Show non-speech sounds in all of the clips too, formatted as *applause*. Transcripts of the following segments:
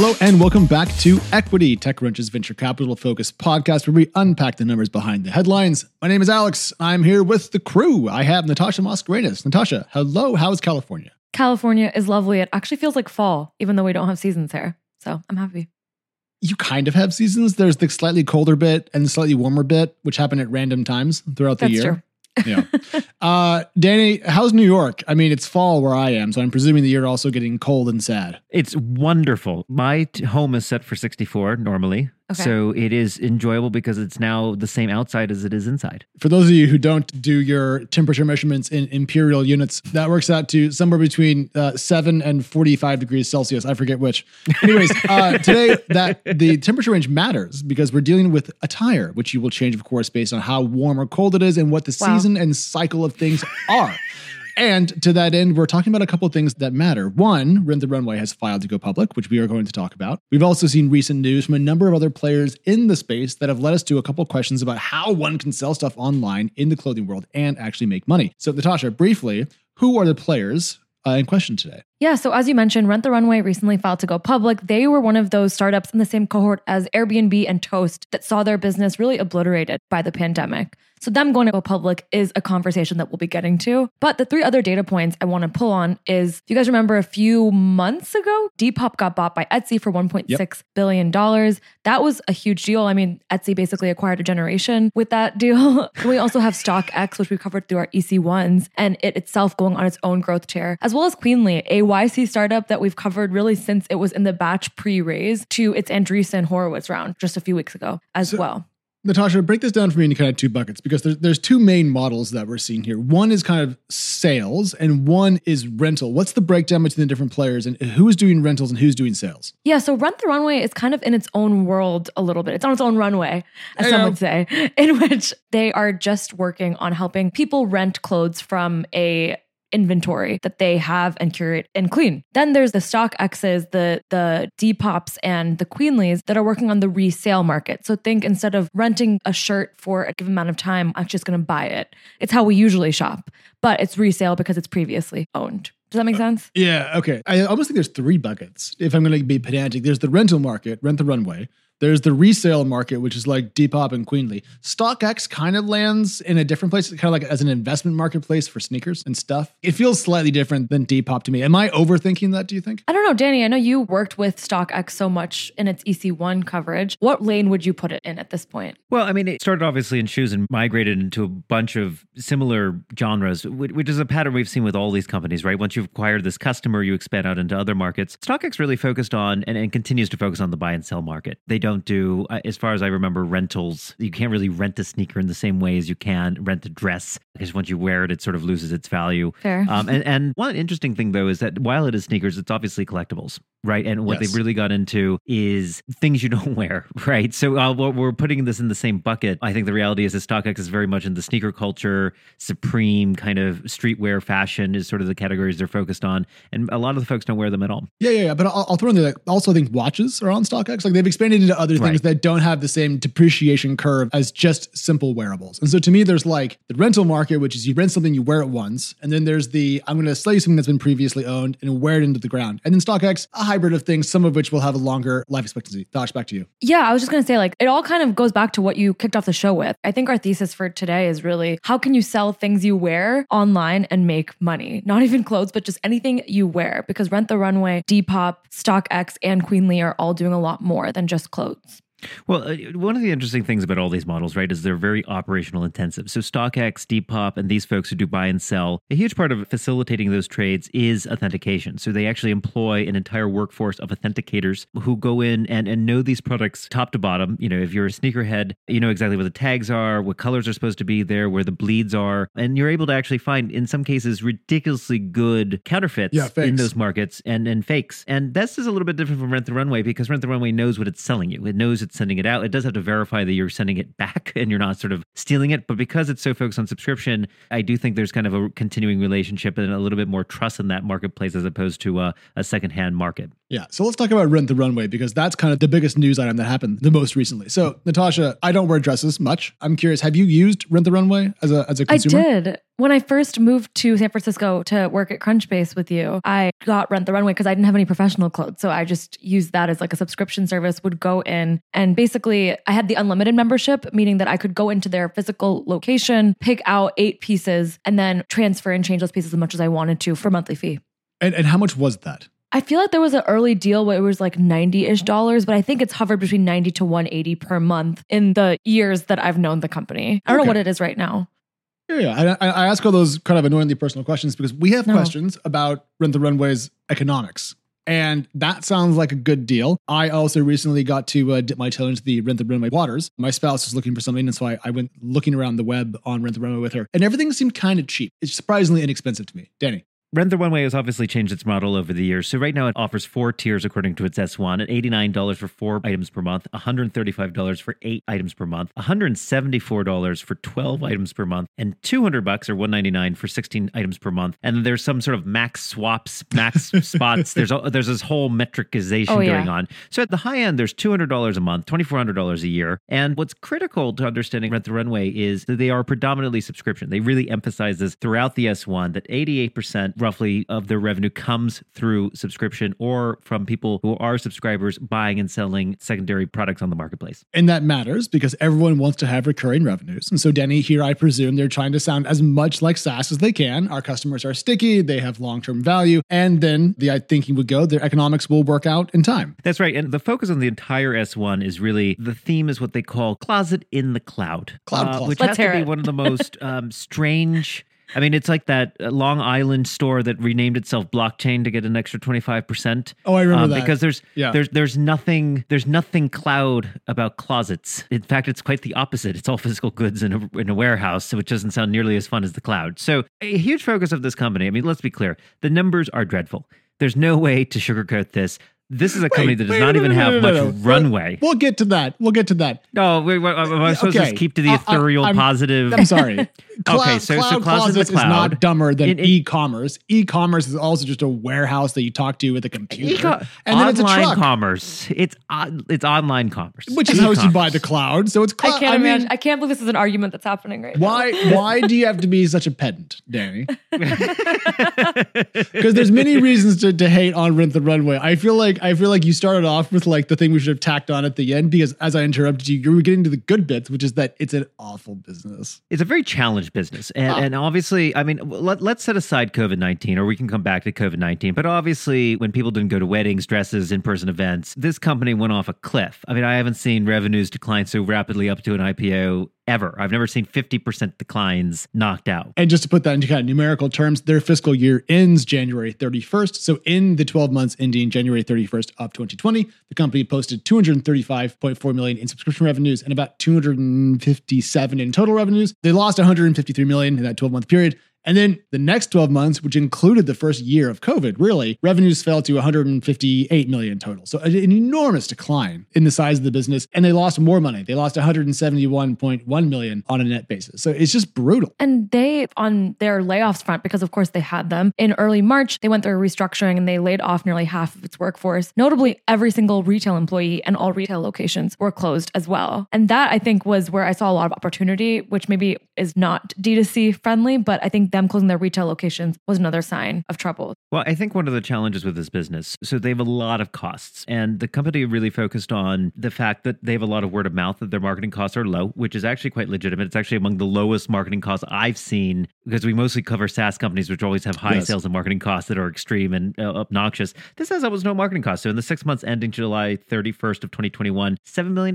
Hello and welcome back to Equity, TechCrunch's venture capital focused podcast where we unpack the numbers behind the headlines. My name is Alex. I'm here with the crew. I have Natasha Mascarenhas. Natasha, hello. How's California? California is lovely. It actually feels like fall, even though we don't have seasons here. So I'm happy. You kind of have seasons. There's the slightly colder bit and the slightly warmer bit, which happen at random times throughout the That's year. true. Yeah. Uh, Danny, how's New York? I mean, it's fall where I am, so I'm presuming that you're also getting cold and sad. It's wonderful. My t- home is set for 64 normally. Okay. So it is enjoyable because it's now the same outside as it is inside. For those of you who don't do your temperature measurements in imperial units, that works out to somewhere between uh, 7 and 45 degrees Celsius. I forget which. Anyways, *laughs* uh, today that the temperature range matters because we're dealing with attire, which you will change, of course, based on how warm or cold it is and what the Wow. season and cycle of things are. And to that end, we're talking about a couple of things that matter. One, Rent the Runway has filed to go public, which we are going to talk about. We've also seen recent news from a number of other players in the space that have led us to a couple of questions about how one can sell stuff online in the clothing world and actually make money. So, Natasha, briefly, who are the players uh, in question today? Yeah, so as you mentioned, Rent the Runway recently filed to go public. They were one of those startups in the same cohort as Airbnb and Toast that saw their business really obliterated by the pandemic. So, them going to go public is a conversation that we'll be getting to. But the three other data points I want to pull on is do you guys remember a few months ago, Depop got bought by Etsy for $1.6 billion. That was a huge deal. I mean, Etsy basically acquired a generation with that deal. *laughs* we also have StockX, which we covered through our EC1s, and it itself going on its own growth chair, as well as Queenly, a YC startup that we've covered really since it was in the batch pre raise to its Andreessen Horowitz round just a few weeks ago as well. Natasha, break this down for me into kind of two buckets because there's, there's two main models that we're seeing here. One is kind of sales and one is rental. What's the breakdown between the different players and who's doing rentals and who's doing sales? Yeah, so Rent the Runway is kind of in its own world a little bit. It's on its own runway, as I some know. would say, *laughs* in which they are just working on helping people rent clothes from a inventory that they have and curate and clean. Then there's the StockX's, the the Depops and the Queenlies that are working on the resale market. So think instead of renting a shirt for a given amount of time, I'm just going to buy it. It's how we usually shop, but it's resale because it's previously owned. Does that make uh, sense? Yeah, okay. I almost think there's three buckets. If I'm going to be pedantic, there's the rental market, rent the runway. There's the resale market, which is like Depop and Queenly. StockX kind of lands in a different place, kind of like as an investment marketplace for sneakers and stuff. It feels slightly different than Depop to me. Am I overthinking that, do you think? I don't know, Danny. I know you worked with StockX so much in its EC1 coverage. What lane would you put it in at this point? Well, I mean, it started obviously in shoes and migrated into a bunch of similar genres, which is a pattern we've seen with all these companies, right? Once you've acquired this customer, you expand out into other markets. StockX really focused on and, and continues to focus on the buy and sell market. They don't do, uh, as far as I remember, rentals. You can't really rent a sneaker in the same way as you can rent a dress because once you wear it, it sort of loses its value. Fair. Um, and, and one interesting thing, though, is that while it is sneakers, it's obviously collectibles, right? And what Yes. they've really got into is things you don't *laughs* wear, right? So uh, we're putting this in the same bucket. I think the reality is that StockX is very much in the sneaker culture, supreme kind of streetwear fashion is sort of the categories they're focused on. And a lot of the folks don't wear them at all. Yeah, yeah, yeah. But I'll, I'll throw in there. Like, also, I think watches are on StockX. Like they've expanded into other things Right. that don't have the same depreciation curve as just simple wearables. And so to me, there's like the rental market, which is you rent something, you wear it once, and then there's the I'm going to sell you something that's been previously owned and wear it into the ground. And then StockX, hybrid of things, some of which will have a longer life expectancy. Thoughts back to you. Yeah, I was just going to say, like, it all kind of goes back to what you kicked off the show with. I think our thesis for today is really how can you sell things you wear online and make money? Not even clothes, but just anything you wear. Because Rent the Runway, Depop, StockX, and Queenly are all doing a lot more than just clothes. Well, uh, one of the interesting things about all these models, right, is they're very operational intensive. So StockX, Depop, and these folks who do buy and sell, a huge part of facilitating those trades is authentication. So they actually employ an entire workforce of authenticators who go in and, and know these products top to bottom. You know, if you're a sneakerhead, you know exactly what the tags are, what colors are supposed to be there, where the bleeds are, and you're able to actually find, in some cases, ridiculously good counterfeits Yeah, in those markets and, and fakes. And this is a little bit different from Rent the Runway because Rent the Runway knows what it's selling you. It knows it's sending it out. It does have to verify that you're sending it back *laughs* and you're not sort of stealing it. But because it's so focused on subscription, I do think there's kind of a continuing relationship and a little bit more trust in that marketplace as opposed to a, a secondhand market. Yeah. So let's talk about Rent the Runway because that's kind of the biggest news item that happened the most recently. So Natasha, I don't wear dresses much. I'm curious, have you used Rent the Runway as a as a consumer? I did. When I first moved to San Francisco to work at Crunchbase with you, I got Rent the Runway because I didn't have any professional clothes. So I just used that as like a subscription service, would go in and basically I had the unlimited membership, meaning that I could go into their physical location, pick out eight pieces, and then transfer and change those pieces as much as I wanted to for a monthly fee. And, and how much was that? I feel like there was an early deal where it was like 90 ish dollars, but I think it's hovered between 90 to 180 per month in the years that I've known the company. I don't Okay. know what it is right now. Yeah, yeah. I, I ask all those kind of annoyingly personal questions because we have No. questions about Rent the Runway's economics. And that sounds like a good deal. I also recently got to uh, dip my toe into the Rent the Runway waters. My spouse was looking for something, and so I, I went looking around the web on Rent the Runway with her, and everything seemed kind of cheap. It's surprisingly inexpensive to me. Danny. Rent the Runway has obviously changed its model over the years. So right now it offers four tiers according to its S1 at $89 for four items per month, $135 for eight items per month, $174 for 12 items per month, and 200 bucks or 199 for 16 items per month. And there's some sort of max swaps, max *laughs* spots. There's a, there's this whole metricization Oh, yeah. going on. So at the high end, there's $200 a month, $2,400 a year. And what's critical to understanding Rent the Runway is that they are predominantly subscription. They really emphasize this throughout the S1 that 88% roughly of their revenue comes through subscription or from people who are subscribers buying and selling secondary products on the marketplace. And that matters because everyone wants to have recurring revenues. And so, Denny, here I presume they're trying to sound as much like SaaS as they can. Our customers are sticky, they have long term value. And then the thinking would go, their economics will work out in time. That's right. And the focus on the entire S1 is really the theme is what they call closet in the cloud, Cloud uh, closet. which Let's has to be it. one of the most *laughs* um, strange. I mean, it's like that Long Island store that renamed itself Blockchain to get an extra twenty five percent. Oh, I remember um, that. because there's Yeah. there's there's nothing there's nothing cloud about closets. In fact, it's quite the opposite. It's all physical goods in a in a warehouse, which doesn't sound nearly as fun as the cloud. So a huge focus of this company. I mean, let's be clear: the numbers are dreadful. There's no way to sugarcoat this. This is a company that does wait, not no, even no, have no, much runway. We'll get to that. We'll get to that. No, wait, wait, am I supposed to Okay. just keep to the I- I- ethereal I'm- positive? I'm sorry. *laughs* Cloud, Okay, so- so cloud closet the closets is not dumber than In- in- e-commerce. E-commerce is also just a warehouse that you talk to with a computer, Eco- and then it's a truck. commerce. It's on- it's online commerce, which is hosted by the cloud. So it's cloud. I can't mean, imagine. I can't believe this is an argument that's happening right now. Why why do you have to be such a pedant, Danny? *laughs* Because there's many reasons to, to hate on Rent the Runway. I feel like I feel like you started off with like the thing we should have tacked on at the end because as I interrupted you, you were getting to the good bits, which is that it's an awful business. It's a very challenged business. And, and obviously, I mean, let, let's set aside COVID 19, or we can come back to COVID 19. But obviously, when people didn't go to weddings, dresses, in person events, this company went off a cliff. I mean, I haven't seen revenues decline so rapidly up to an IPO ever. I've never seen 50% declines knocked out. And just to put that into kind of numerical terms, their fiscal year ends January 31st. So in the 12 months ending January 31st of 2020, the company posted 235.4 million in subscription revenues and about 257 in total revenues. They lost 153 million in that 12 month period. And then the next 12 months, which included the first year of COVID, really, revenues fell to 158 million total. So an enormous decline in the size of the business. And they lost more money. They lost 171.1 million on a net basis. So it's just brutal. And they, on their layoffs front, because of course they had them in early March, they went through a restructuring and they laid off nearly half of its workforce. Notably, every single retail employee and all retail locations were closed as well. And that I think was where I saw a lot of opportunity, which maybe is not D2C friendly, but I think them closing their retail locations was another sign of trouble. Well, I think one of the challenges with this business, so they have a lot of costs, and the company really focused on the fact that they have a lot of word of mouth, that their marketing costs are low, which is actually quite legitimate. It's actually among the lowest marketing costs I've seen because we mostly cover SaaS companies, which always have high Yes. sales and marketing costs that are extreme and uh, obnoxious. This has almost no marketing costs. So in the six months ending July 31st of 2021, $7 million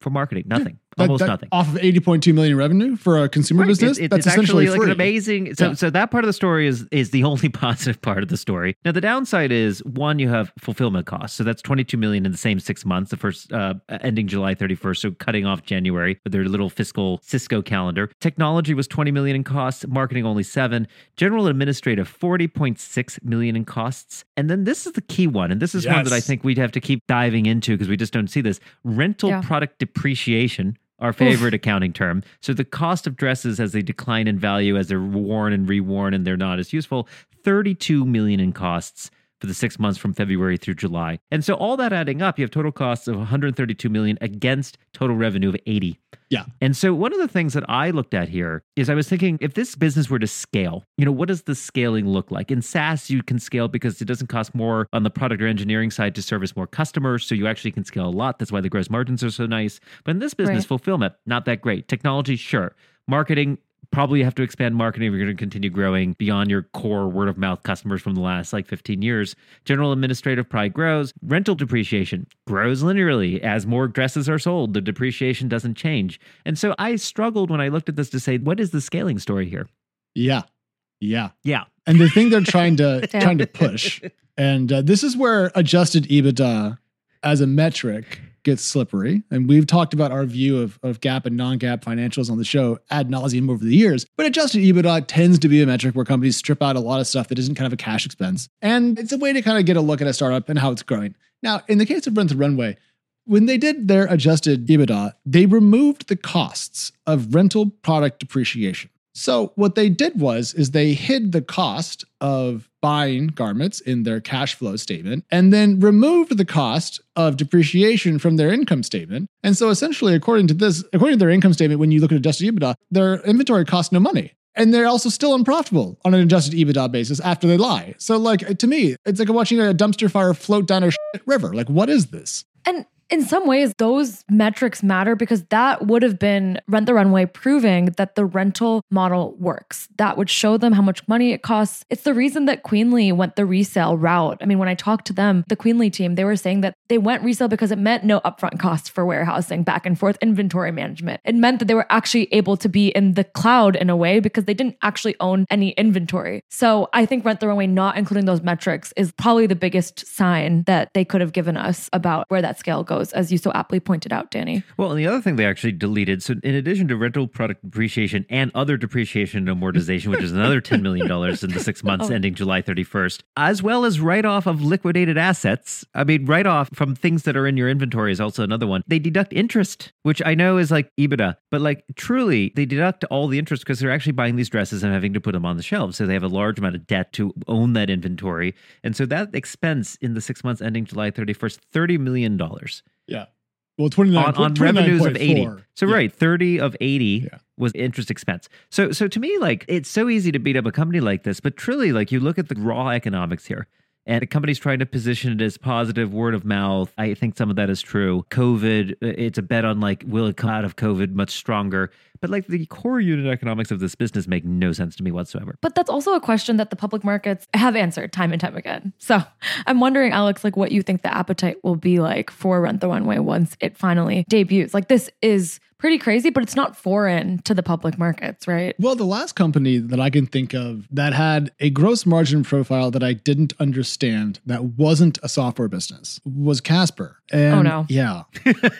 for marketing, nothing, That- almost that- nothing. Off of 80.2 million revenue for a consumer Right. business, It- it- that's it's essentially actually like free. an amazing. So, Yeah. so that part of the story is is the *laughs* only positive part of the story. Now, the downside is one, you have fulfillment costs. So that's twenty two million in the same six months. The first uh, ending July thirty first, so cutting off January with their little fiscal Cisco calendar. Technology was twenty million in costs. Marketing only seven. General administrative forty point six million in costs. And then this is the key one, and this is one that I think we'd have to keep diving into because we just don't see this rental Yeah. product depreciation our favorite accounting term. So the cost of dresses as they decline in value as they're worn and reworn and they're not as useful, 32 million in costs. For the six months from February through July. And so all that adding up, you have total costs of 132 million against total revenue of 80. Yeah. And so one of the things that I looked at here is I was thinking if this business were to scale, you know, what does the scaling look like? In SaaS, you can scale because it doesn't cost more on the product or engineering side to service more customers. So you actually can scale a lot. That's why the gross margins are so nice. But in this business, Right. fulfillment, not that great. Technology, sure. Marketing, probably have to expand marketing if you're going to continue growing beyond your core word of mouth customers from the last like 15 years. General administrative probably grows. Rental depreciation grows linearly as more dresses are sold. The depreciation doesn't change. And so I struggled when I looked at this to say, what is the scaling story here? Yeah. Yeah. Yeah. And the thing they're trying to *laughs* trying to push, and uh, this is where adjusted EBITDA as a metric gets slippery. And we've talked about our view of, of GAAP and non-GAAP financials on the show ad nauseum over the years. But adjusted EBITDA tends to be a metric where companies strip out a lot of stuff that isn't kind of a cash expense. And it's a way to kind of get a look at a startup and how it's growing. Now, in the case of Rent the Runway, when they did their adjusted EBITDA, they removed the costs of rental product depreciation. So what they did was is they hid the cost of buying garments in their cash flow statement and then removed the cost of depreciation from their income statement. And so essentially according to this according to their income statement when you look at adjusted EBITDA, their inventory costs no money. And they're also still unprofitable on an adjusted EBITDA basis after they lie. So like to me, it's like watching a dumpster fire float down a *laughs* river. Like what is this? And in some ways, those metrics matter because that would have been Rent the Runway proving that the rental model works. That would show them how much money it costs. It's the reason that Queenly went the resale route. I mean, when I talked to them, the Queenly team, they were saying that they went resale because it meant no upfront costs for warehousing, back and forth inventory management. It meant that they were actually able to be in the cloud in a way because they didn't actually own any inventory. So I think Rent the Runway not including those metrics is probably the biggest sign that they could have given us about where that scale goes, as you so aptly pointed out, Danny. Well, and the other thing they actually deleted, so in addition to rental product depreciation and other depreciation and amortization, which is another $10 million in the six *laughs* months Oh. ending July 31st, as well as write off of liquidated assets. I mean, write off from things that are in your inventory is also another one. They deduct interest, which I know is like EBITDA, but like truly, they deduct all the interest because they're actually buying these dresses and having to put them on the shelves. So they have a large amount of debt to own that inventory. And so that expense in the six months ending July 31st, $30 million Yeah. Well, 29 on, on revenues of 80 so Yeah. right 30 of 80 Yeah. was interest expense so so to me like it's so easy to beat up a company like this but truly like you look at the raw economics here and the company's trying to position it as positive word of mouth. I think some of that is true. COVID, uh, it's a bet on like, will it come out of COVID much stronger? But like the core unit economics of this business make no sense to me whatsoever. But that's also a question that the public markets have answered time and time again. So I'm wondering, Alex, like what you think the appetite will be like for Rent the Runway once it finally debuts. Like this is pretty crazy, but it's not foreign to the public markets, right? Well, the last company that I can think of that had a gross margin profile that I didn't understand that wasn't a software business was Casper. And Oh, no. Yeah.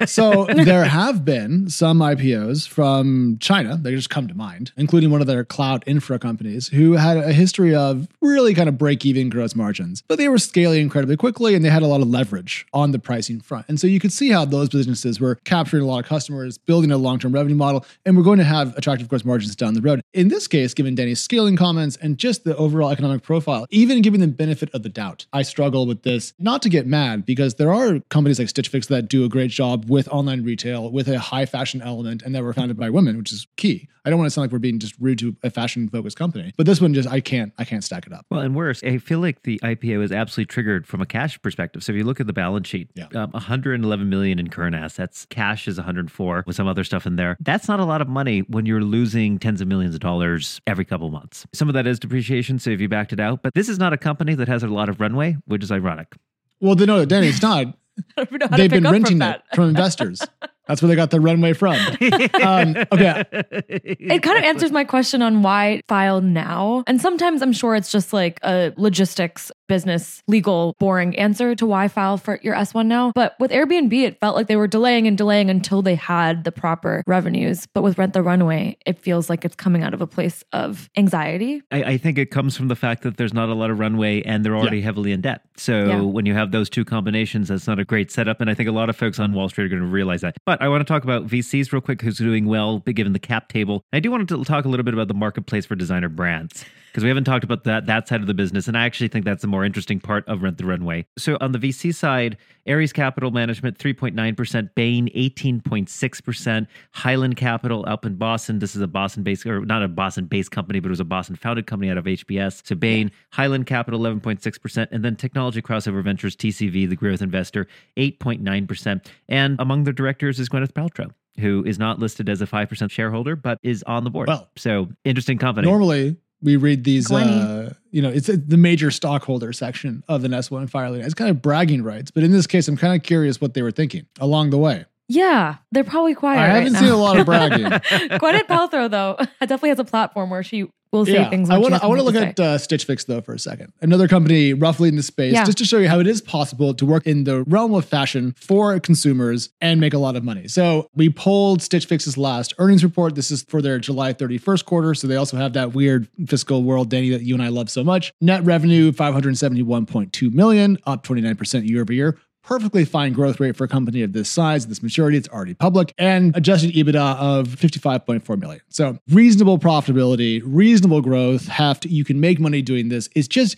so *laughs* there have been some IPOs from China, they just come to mind, including one of their cloud infra companies who had a history of really kind of break even gross margins, but they were scaling incredibly quickly and they had a lot of leverage on the pricing front. And so you could see how those businesses were capturing a lot of customers, building a long term revenue model, and we're going to have attractive gross margins down the road. In this case, given Danny's scaling comments and just the overall economic profile, even given the benefit of the doubt, I struggle with this. Not to get mad, because there are companies like Stitch Fix that do a great job with online retail with a high fashion element and that were founded by women, which is key. I don't want to sound like we're being just rude to a fashion focused company, but this one just I can't I can't stack it up. Well, and worse, I feel like the IPO is absolutely triggered from a cash perspective. So if you look at the balance sheet, Yeah. um, 111 million in current assets, cash is 104 with some other stuff in there. That's not a lot of money when you're losing tens of millions of dollars every couple months. Some of that is depreciation, so if you backed it out, but this is not a company that has a lot of runway, which is ironic. Well, they know Danny, it's not. *laughs* I don't know how to They've been renting from it that. from investors. That's where they got the runway from. *laughs* Um, okay. It kind of answers my question on why file now. And sometimes I'm sure it's just like a logistics, business, legal, boring answer to why file for your S1 now. But with Airbnb, it felt like they were delaying and delaying until they had the proper revenues. But with Rent the Runway, it feels like it's coming out of a place of anxiety. I, I think it comes from the fact that there's not a lot of runway and they're already heavily in debt. So Yeah. when you have those two combinations, that's not a great setup. And I think a lot of folks on Wall Street are going to realize that. But I want to talk about VCs real quick, who's doing well, given the cap table. I do want to talk a little bit about the marketplace for designer brands. Because we haven't talked about that that side of the business, and I actually think that's the more interesting part of Rent the Runway. So on the VC side, Ares Capital Management 3.9%, Bain 18.6%, Highland Capital up in Boston. This is a Boston-based or not a Boston-based company, but it was a Boston-founded company out of HBS. So Bain, Highland Capital 11.6%, and then Technology Crossover Ventures TCV, the growth investor, 8.9%. And among the directors is Gwyneth Paltrow who is not listed as a 5% shareholder, but is on the board. Well, so interesting company. Normally, we read these, uh, you know, it's the major stockholder section of the S1 filing. It's kind of bragging rights, but in this case, I'm kind of curious what they were thinking along the way. Yeah, they're probably quiet. I right haven't now. seen a lot of bragging. *laughs* Gwyneth Paltrow, though, *laughs* definitely has a platform where she will say things. When I want to. I want to look at uh, Stitch Fix though for a second. Another company roughly in the space, Yeah. just to show you how it is possible to work in the realm of fashion for consumers and make a lot of money. So we pulled Stitch Fix's last earnings report. This is for their July 31st quarter. So they also have that weird fiscal world, Danny, that you and I love so much. Net revenue 571.2 million, up 29% year over year perfectly fine growth rate for a company of this size, this maturity. It's already public and adjusted EBITDA of 55.4 million. So reasonable profitability, reasonable growth. To, you can make money doing this. It's just,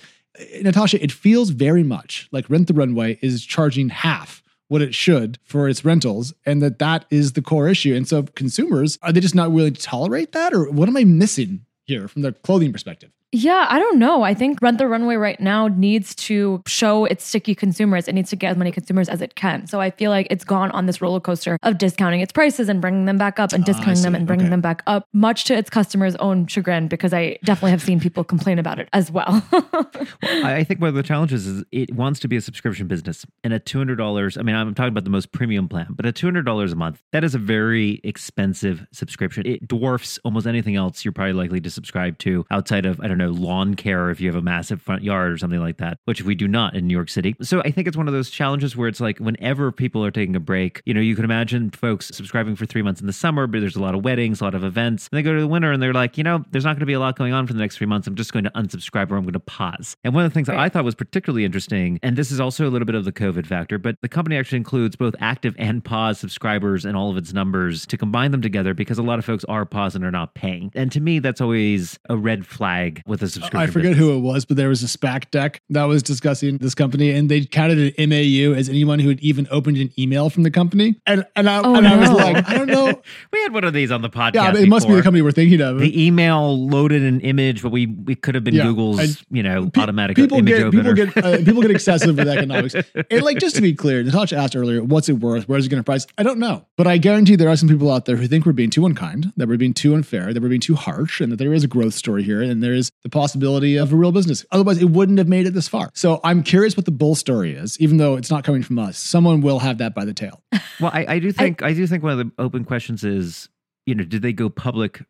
Natasha, it feels very much like Rent the Runway is charging half what it should for its rentals and that that is the core issue. And so consumers, are they just not willing to tolerate that or what am I missing here from the clothing perspective? Yeah, I don't know. I think Rent the Runway right now needs to show its sticky consumers. It needs to get as many consumers as it can. So I feel like it's gone on this roller coaster of discounting its prices and bringing them back up and Ah, discounting them and bringing Okay. them back up, much to its customers' own chagrin, because I definitely have seen people complain about it as well. *laughs* I I think one of the challenges is it wants to be a subscription business. And at $200, I mean, I'm talking about the most premium plan, but at $200 a month, that is a very expensive subscription. It dwarfs almost anything else you're probably likely to subscribe to outside of, I don't know, lawn care if you have a massive front yard or something like that, which we do not in New York City. So I think it's one of those challenges where it's like whenever people are taking a break, you know, you can imagine folks subscribing for three months in the summer, but there's a lot of weddings, a lot of events. And they go to the winter and they're like, you know, there's not going to be a lot going on for the next three months. I'm just going to unsubscribe or I'm going to pause. And one of the things that I thought was particularly interesting, and this is also a little bit of the COVID factor, but the company actually includes both active and pause subscribers and all of its numbers to combine them together because a lot of folks are paused and are not paying. And to me, that's always a red flag with a subscription. I forget business. who it was, but there was a SPAC deck that was discussing this company, and they counted an MAU as anyone who had even opened an email from the company. And and I, Oh, and I was like, I don't know. *laughs* We had one of these on the podcast. Yeah, but it must be the company we're thinking of. The email loaded an image, but we we could have been Yeah, Google's, and you know, Pe- automatic people image get people get uh, people get excessive with economics. *laughs* And like just to be clear, Natasha asked earlier, what's it worth? Where's it going to price? I don't know, but I guarantee there are some people out there who think we're being too unkind, that we're being too unfair, that we're being too harsh, and that there is a growth story here, and there is the possibility of a real business. Otherwise, it wouldn't have made it this far. So I'm curious what the bull story is, even though it's not coming from us. Someone will have that by the tail. *laughs* Well, I, I do think I, do think one of the open questions is, you know, did they go public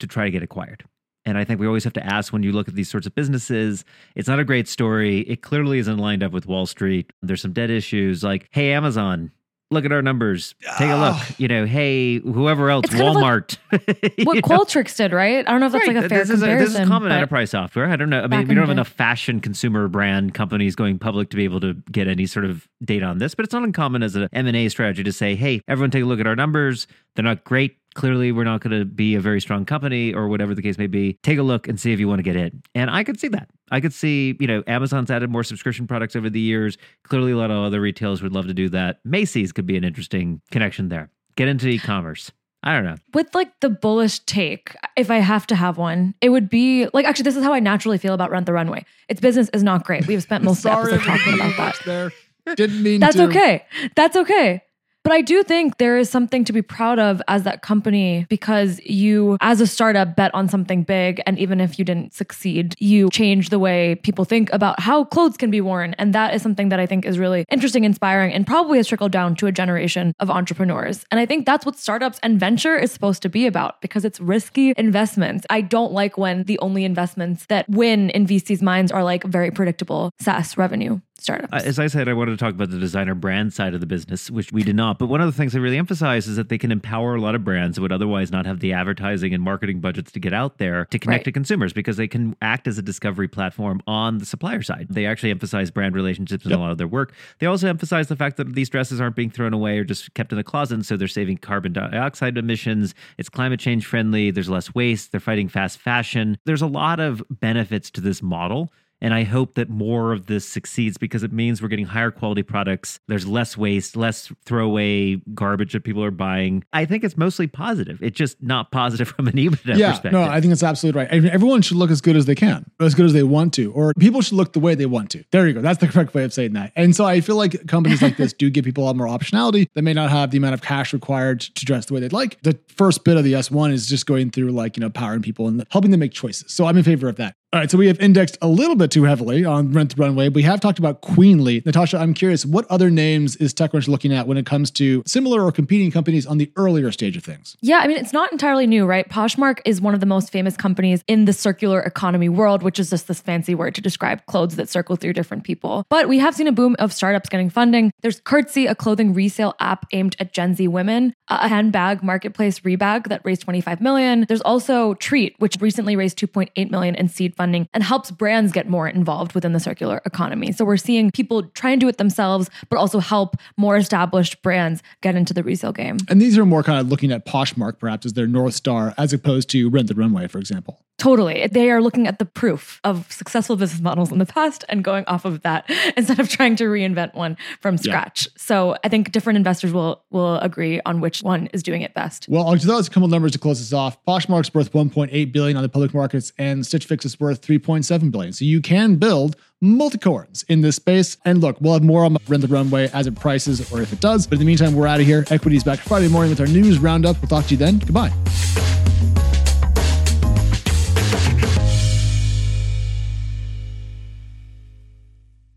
to try to get acquired? And I think we always have to ask when you look at these sorts of businesses, it's not a great story. It clearly isn't lined up with Wall Street. There's some dead issues like, hey, Amazon, look at our numbers. Take a look. Ah. You know, hey, whoever else, It's kind of Walmart. *laughs* You what know? Qualtrics did, right? I don't know if that's Right, like a fair this is comparison. this is common enterprise software. I don't know. I mean, we don't have day. enough fashion consumer brand companies going public to be able to get any sort of data on this, but it's not uncommon as an M&A strategy to say, hey, everyone take a look at our numbers. They're not great. Clearly, we're not going to be a very strong company or whatever the case may be. Take a look and see if you want to get in. And I could see that. I could see, you know, Amazon's added more subscription products over the years. Clearly, a lot of other retailers would love to do that. Macy's could be an interesting connection there. Get into e-commerce. I don't know. with like the bullish take, if I have to have one, it would be like actually this is how I naturally feel about Rent the Runway. Its business is not great. We've spent most of the episode talking about that. there. Didn't mean That's to. okay. That's okay. But I do think there is something to be proud of as that company because you, as a startup, bet on something big. And even if you didn't succeed, you change the way people think about how clothes can be worn. And that is something that I think is really interesting, inspiring, and probably has trickled down to a generation of entrepreneurs. And I think that's what startups and venture is supposed to be about because it's risky investments. I don't like when the only investments that win in VCs' minds are like very predictable SaaS revenue. Startups. As I said, I wanted to talk about the designer brand side of the business, which we did not. But one of the things I really emphasize is that they can empower a lot of brands that would otherwise not have the advertising and marketing budgets to get out there to connect Right. to consumers because they can act as a discovery platform on the supplier side. They actually emphasize brand relationships in Yep. a lot of their work. They also emphasize the fact that these dresses aren't being thrown away or just kept in the closet, so they're saving carbon dioxide emissions. It's climate change friendly. There's less waste. They're fighting fast fashion. There's a lot of benefits to this model. And I hope that more of this succeeds because it means we're getting higher quality products. There's less waste, less throwaway garbage that people are buying. I think it's mostly positive. It's just not positive *laughs* from an EBITDA yeah, perspective. no, I think it's absolutely right. Everyone should look as good as they can, as good as they want to, or people should look the way they want to. There you go. That's the correct way of saying that. And so I feel like companies like this do give people a lot more optionality. They may not have the amount of cash required to dress the way they'd like. The first bit of the S1 is just going through like, you know, powering people and helping them make choices. So I'm in favor of that. All right, so we have indexed a little bit too heavily on Rent the Runway. We have talked about Queenly. Natasha, I'm curious, what other names is TechCrunch looking at when it comes to similar or competing companies on the earlier stage of things? Yeah, I mean, it's not entirely new, right? Poshmark is one of the most famous companies in the circular economy world, which is just this fancy word to describe clothes that circle through different people. But we have seen a boom of startups getting funding. There's Curtsy, a clothing resale app aimed at Gen Z women, a handbag marketplace Rebag that raised 25 million. There's also Treat, which recently raised 2.8 million in seed funding and helps brands get more involved within the circular economy. So we're seeing people try and do it themselves, but also help more established brands get into the resale game. And these are more kind of looking at Poshmark perhaps as their North Star as opposed to Rent the Runway, for example. Totally. They are looking at the proof of successful business models in the past and going off of that *laughs* instead of trying to reinvent one from scratch. So I think different investors will will agree on which one is doing it best. Well, I'll throw out a couple numbers to close this off. Poshmark's worth 1.8 billion on the public markets, and Stitch Fix is worth 3.7 billion. So you can build multicorns in this space. And look, we'll have more on Rent the Runway as it prices or if it does. But in the meantime, we're out of here. Equity's back Friday morning with our news roundup. We'll talk to you then. Goodbye.